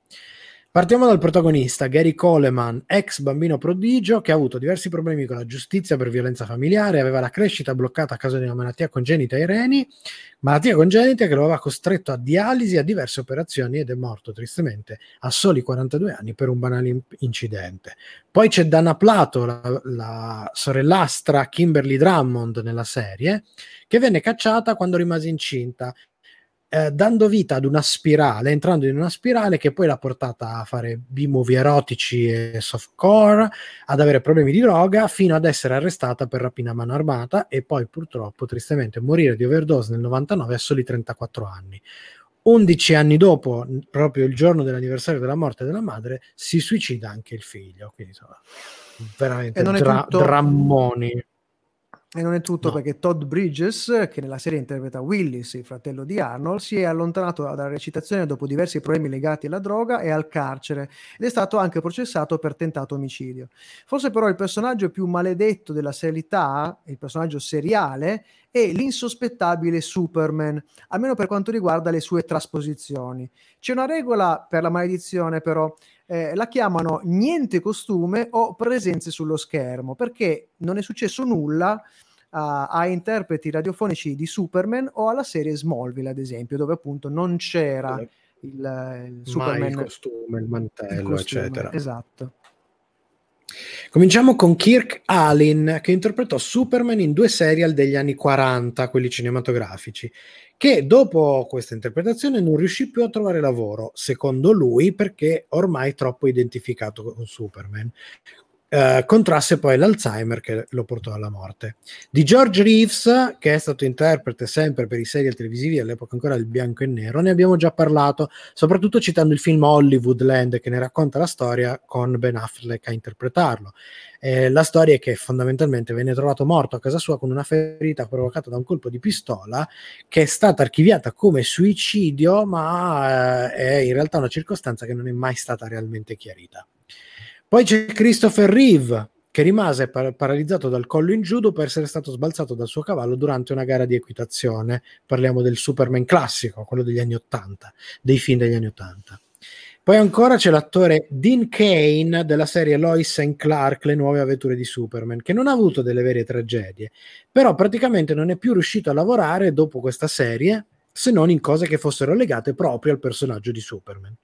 Partiamo dal protagonista, Gary Coleman, ex bambino prodigio che ha avuto diversi problemi con la giustizia per violenza familiare, aveva la crescita bloccata a causa di una malattia congenita ai reni, malattia congenita che lo aveva costretto a dialisi e a diverse operazioni ed è morto tristemente a soli 42 anni per un banale incidente. Poi c'è Dana Plato, la, la sorellastra Kimberly Drummond nella serie, che venne cacciata quando rimase incinta eh, dando vita ad una spirale, entrando in una spirale che poi l'ha portata a fare B-movie erotici e softcore, ad avere problemi di droga, fino ad essere arrestata per rapina a mano armata e poi purtroppo tristemente morire di overdose nel 99 a soli 34 anni. 11 anni dopo, proprio il giorno dell'anniversario della morte della madre, si suicida anche il figlio. Quindi insomma, veramente dra- tutto... drammoni. E non è tutto no. perché Todd Bridges, che nella serie interpreta Willis, il fratello di Arnold, si è allontanato dalla recitazione dopo diversi problemi legati alla droga e al carcere ed è stato anche processato per tentato omicidio. Forse però il personaggio più maledetto della serialità, il personaggio seriale, è l'insospettabile Superman, almeno per quanto riguarda le sue trasposizioni. C'è una regola per la maledizione però, eh, la chiamano niente costume o presenze sullo schermo, perché non è successo nulla a, a, interpreti radiofonici di Superman o alla serie Smallville, ad esempio, dove appunto non c'era il, il Superman. il costume, il mantello, il costume, eccetera. Esatto. Cominciamo con Kirk Allen, che interpretò Superman in due serial degli anni 40, quelli cinematografici, che dopo questa interpretazione non riuscì più a trovare lavoro, secondo lui, perché ormai troppo identificato con Superman. Uh, contrasse poi l'Alzheimer che lo portò alla morte. Di George Reeves, che è stato interprete sempre per i serial televisivi all'epoca ancora del bianco e nero, ne abbiamo già parlato, soprattutto citando il film Hollywoodland che ne racconta la storia con Ben Affleck a interpretarlo. Eh, la storia è che fondamentalmente venne trovato morto a casa sua con una ferita provocata da un colpo di pistola che è stata archiviata come suicidio, ma eh, è in realtà una circostanza che non è mai stata realmente chiarita. Poi c'è Christopher Reeve, che rimase par- paralizzato dal collo in giù dopo essere stato sbalzato dal suo cavallo durante una gara di equitazione. Parliamo del Superman classico, quello degli anni 80, dei film degli anni 80. Poi ancora c'è l'attore Dean Kane della serie Lois and Clark, Le nuove avventure di Superman, che non ha avuto delle vere tragedie, però praticamente non è più riuscito a lavorare dopo questa serie se non in cose che fossero legate proprio al personaggio di Superman.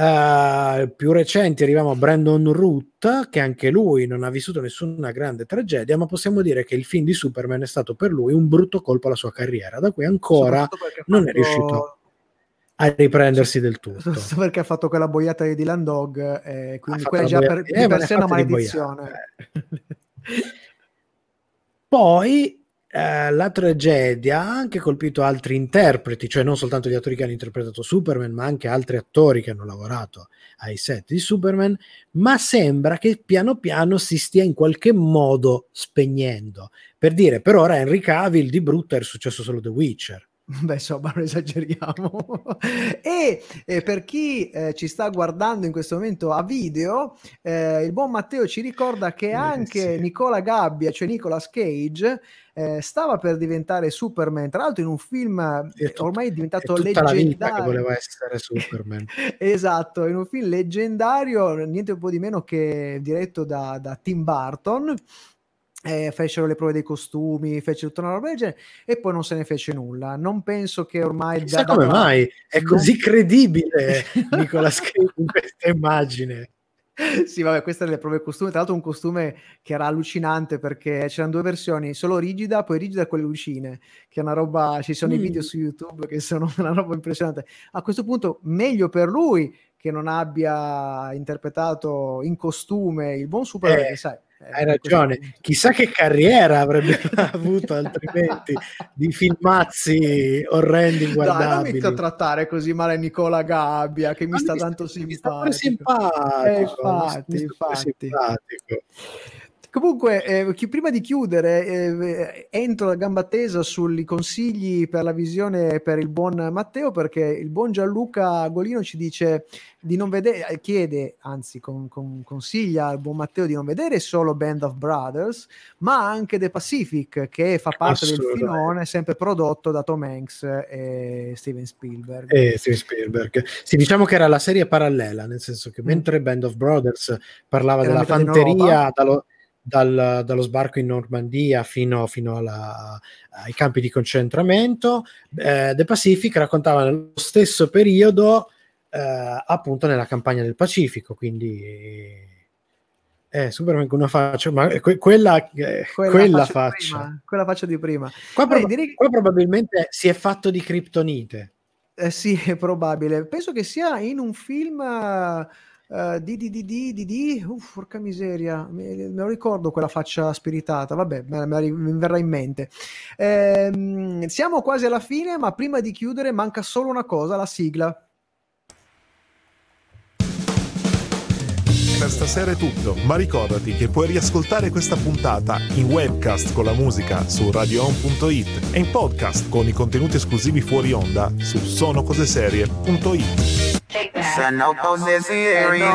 Uh, più recenti arriviamo a Brandon Root, che anche lui non ha vissuto nessuna grande tragedia, ma possiamo dire che il film di Superman è stato per lui un brutto colpo alla sua carriera, da cui ancora non fatto... è riuscito a riprendersi del tutto. Perché ha fatto quella boiata di Dylan Dog, eh, quindi quella già per, eh, per sé è una maledizione. <laughs> Poi eh, la tragedia ha anche colpito altri interpreti, cioè non soltanto gli attori che hanno interpretato Superman, ma anche altri attori che hanno lavorato ai set di Superman, ma sembra che piano piano si stia in qualche modo spegnendo. Per dire, per ora Henry Cavill di brutto è successo solo The Witcher. <laughs> Beh, insomma, non esageriamo. <laughs> e eh, per chi eh, ci sta guardando in questo momento a video, eh, il buon Matteo ci ricorda che anche sì. Nicola Gabbia, cioè Nicolas Cage, eh, stava per diventare Superman, tra l'altro in un film tut- ormai diventato leggendario. voleva essere Superman. <laughs> esatto, in un film leggendario, niente un po' di meno che diretto da, da Tim Burton eh, fecero le prove dei costumi, fecero tutta una roba del genere e poi non se ne fece nulla. Non penso che ormai... Chissà da, come da, mai è così <laughs> credibile Nicola Cage in questa immagine. <laughs> sì, vabbè, queste erano le prove costume. Tra l'altro, un costume che era allucinante perché c'erano due versioni, solo rigida, poi rigida e quelle lucine, che è una roba. Ci sono mm. i video su YouTube che sono <laughs> una roba impressionante. A questo punto, meglio per lui che non abbia interpretato in costume il buon Superman, Eh, sai. eh, Hai ragione, chissà che carriera avrebbe <laughs> avuto altrimenti di filmazzi orrendi, Dai, non mi a trattare così male Nicola Gabbia, che mi sta mi tanto mi sta simpatico. simpatico, Eh, infatti, sta infatti. simpatico. Comunque, eh, chi- prima di chiudere, eh, entro a gamba tesa sui consigli per la visione per il buon Matteo, perché il buon Gianluca Golino ci dice di non vedere, eh, chiede, anzi con- con- consiglia al buon Matteo di non vedere solo Band of Brothers, ma anche The Pacific, che fa parte del filone, sempre prodotto da Tom Hanks e Steven Spielberg. E Steven Spielberg. Sì, diciamo che era la serie parallela, nel senso che Mm. mentre Band of Brothers parlava Era della di fanteria dallo, dal- dallo sbarco in Normandia fino, fino alla- ai campi di concentramento, eh, The Pacific raccontava nello stesso periodo eh, appunto nella campagna del Pacifico, quindi eh, Superman con una faccia, ma que- quella, eh, quella, di faccia. prima, quella faccia di prima. Qua, Beh, proba- direi che- qua probabilmente si è fatto di criptonite. Eh sì, <laughs> è probabile. Penso che sia in un film eh, di, di, di, di, di, di- uff, porca miseria, me, me lo ricordo quella faccia spiritata, vabbè, me, me mi verrà in mente. Ehm, siamo quasi alla fine, ma prima di chiudere manca solo una cosa, la sigla. Per stasera è tutto, ma ricordati che puoi riascoltare questa puntata in webcast con la musica su radioon.it e in podcast con i contenuti esclusivi fuori onda su sonocoseserie.it. Sono cose serie.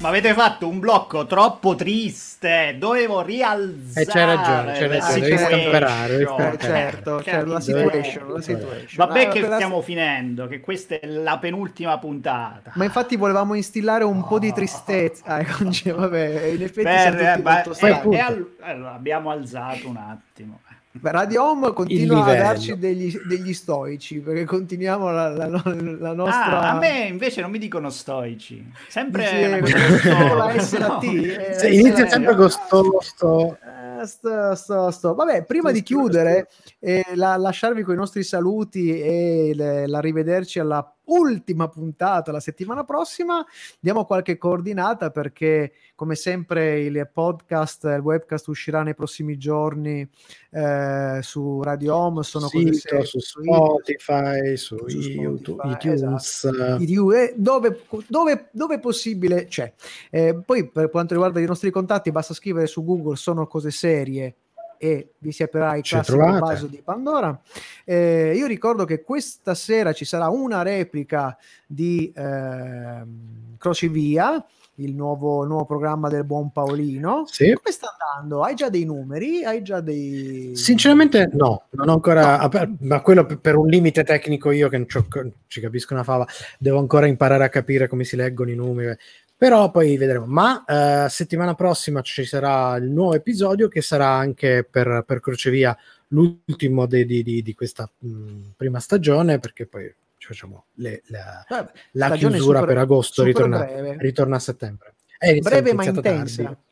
Ma avete fatto un blocco troppo triste. Dovevo rialzare. Eh, c'hai ragione, la ragione, devi stamperare. Eh, certo, certo, la situation, la situation. Vabbè Ah, che la- stiamo finendo, che questa è la penultima puntata. Ma infatti volevamo instillare un po' di tristezza. Eh, vabbè, in effetti Per- siamo tutti eh, beh, molto eh, e al- allora, abbiamo alzato un attimo. Radio Home continua a darci degli, degli stoici perché continuiamo la, la la nostra. Ah, a me invece non mi dicono stoici. Sempre eh, con la S no. Eh, S inizia sempre T. con sto, sto- Eh, sto, sto, sto. Vabbè, prima Sto di chiudere, eh, la- lasciarvi con i nostri saluti e l'arrivederci alla ultima puntata la settimana prossima, diamo qualche coordinata perché come sempre il podcast, il webcast uscirà nei prossimi giorni eh, su Radio Home, sono cose sito, serie, su Spotify, su, su YouTube, Spotify, iTunes. i review, eh, dove, dove, dove è possibile c'è. Eh, poi per quanto riguarda i nostri contatti basta scrivere su Google sono cose serie e vi si aprirà il classico vaso di Pandora. Eh, io ricordo che questa sera ci sarà una replica di ehm, Crocevia, il nuovo, il nuovo programma del buon Paolino. Sì. Come sta andando? Hai già dei numeri? Hai già dei... Sinceramente no, non ho ancora, per- ma quello per- un limite tecnico io che non ci capisco una fava, devo ancora imparare a capire come si leggono i numeri, però poi vedremo. Ma eh, settimana prossima ci sarà il nuovo episodio che sarà anche per, per Crocevia l'ultimo di, di- di questa mh, prima stagione perché poi ci facciamo le- la, Vabbè, la chiusura super- per agosto, ritorna, ritorna a settembre. È inizia- breve ma intensa. tardi. <laughs>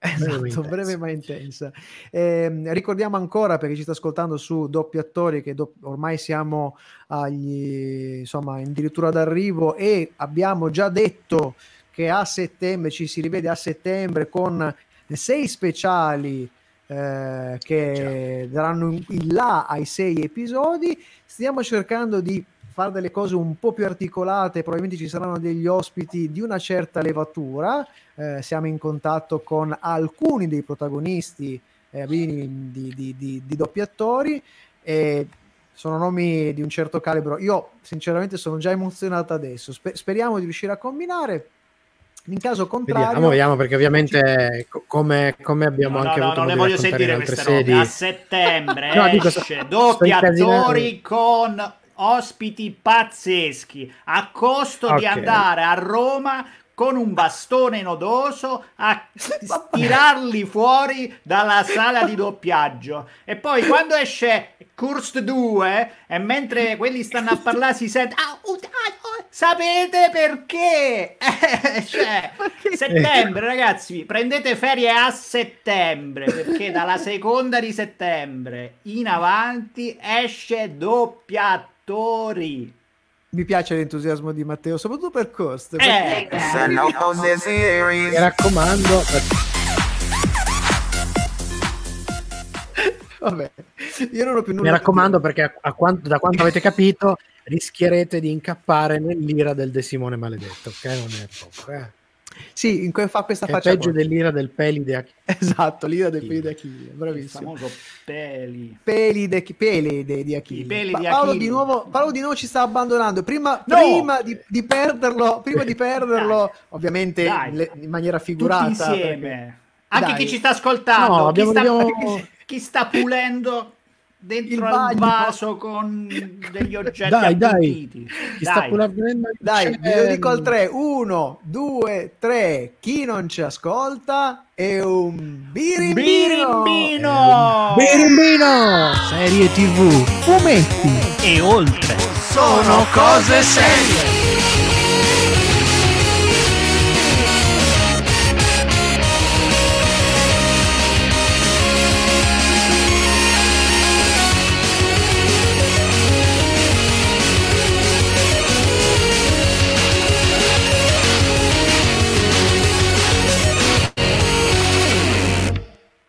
Esatto, intensa. breve ma intensa. Ehm, ricordiamo ancora perché ci sta ascoltando su doppi attori che do- ormai siamo agli insomma addirittura d'arrivo e abbiamo già detto che a settembre ci si rivede a settembre con sei speciali eh, che daranno il là ai sei episodi. Stiamo cercando di fare delle cose un po' più articolate, probabilmente ci saranno degli ospiti di una certa levatura. Eh, siamo in contatto con alcuni dei protagonisti eh, di, di, di, di, di doppi attori e sono nomi di un certo calibro. Io sinceramente sono già emozionato adesso. Sper- speriamo di riuscire a combinare. In caso contrario, Vediamo, vediamo, perché ovviamente co- come, come abbiamo No, no, anche no, avuto non di voglio sentire queste robe. sedi. A settembre <laughs> No, dico, esce sto- doppi attori con ospiti pazzeschi a costo di Ok. andare a Roma con un bastone nodoso a <laughs> tirarli fuori dalla sala di doppiaggio e poi quando esce Kurst 2 e mentre quelli stanno a parlare si sente "Ah, ah, sapete perché Eh, cioè, settembre ragazzi prendete ferie a settembre perché dalla seconda di settembre in avanti esce doppi attori. Mi piace l'entusiasmo di Matteo, soprattutto per Cost. Eh, cose Mi raccomando, Vabbè, io non ho più nulla mi raccomando perché a, a quanto- da quanto avete capito rischierete di incappare nell'ira del De Simone maledetto, che non è poco, eh. Sì, in cui fa questa Che è faccia peggio qua. dell'ira del Pelide a Esatto, l'ira del Sì. peli di Achille, il bravissimo. famoso peli. Pelide, pelide di Achille. Peli Pa- Paolo, Achille. di nuovo, Paolo di nuovo ci sta abbandonando. Prima, No! prima di, di perderlo, prima di <laughs> perderlo, ovviamente Dai. le- in maniera figurata. Tutti insieme. perché- Anche Dai. chi ci sta ascoltando, No, chi, abbiamo- sta, abbiamo- <laughs> <laughs> chi sta pulendo dentro Il vaso con degli oggetti Dai, dai. Chi sta Dai. il Dai, ve lo dico al 3. 1, 2, 3. Chi non ci ascolta è un birimbino. Birimbino! Birimbino! Serie TV, fumetti E oltre. Sono cose serie!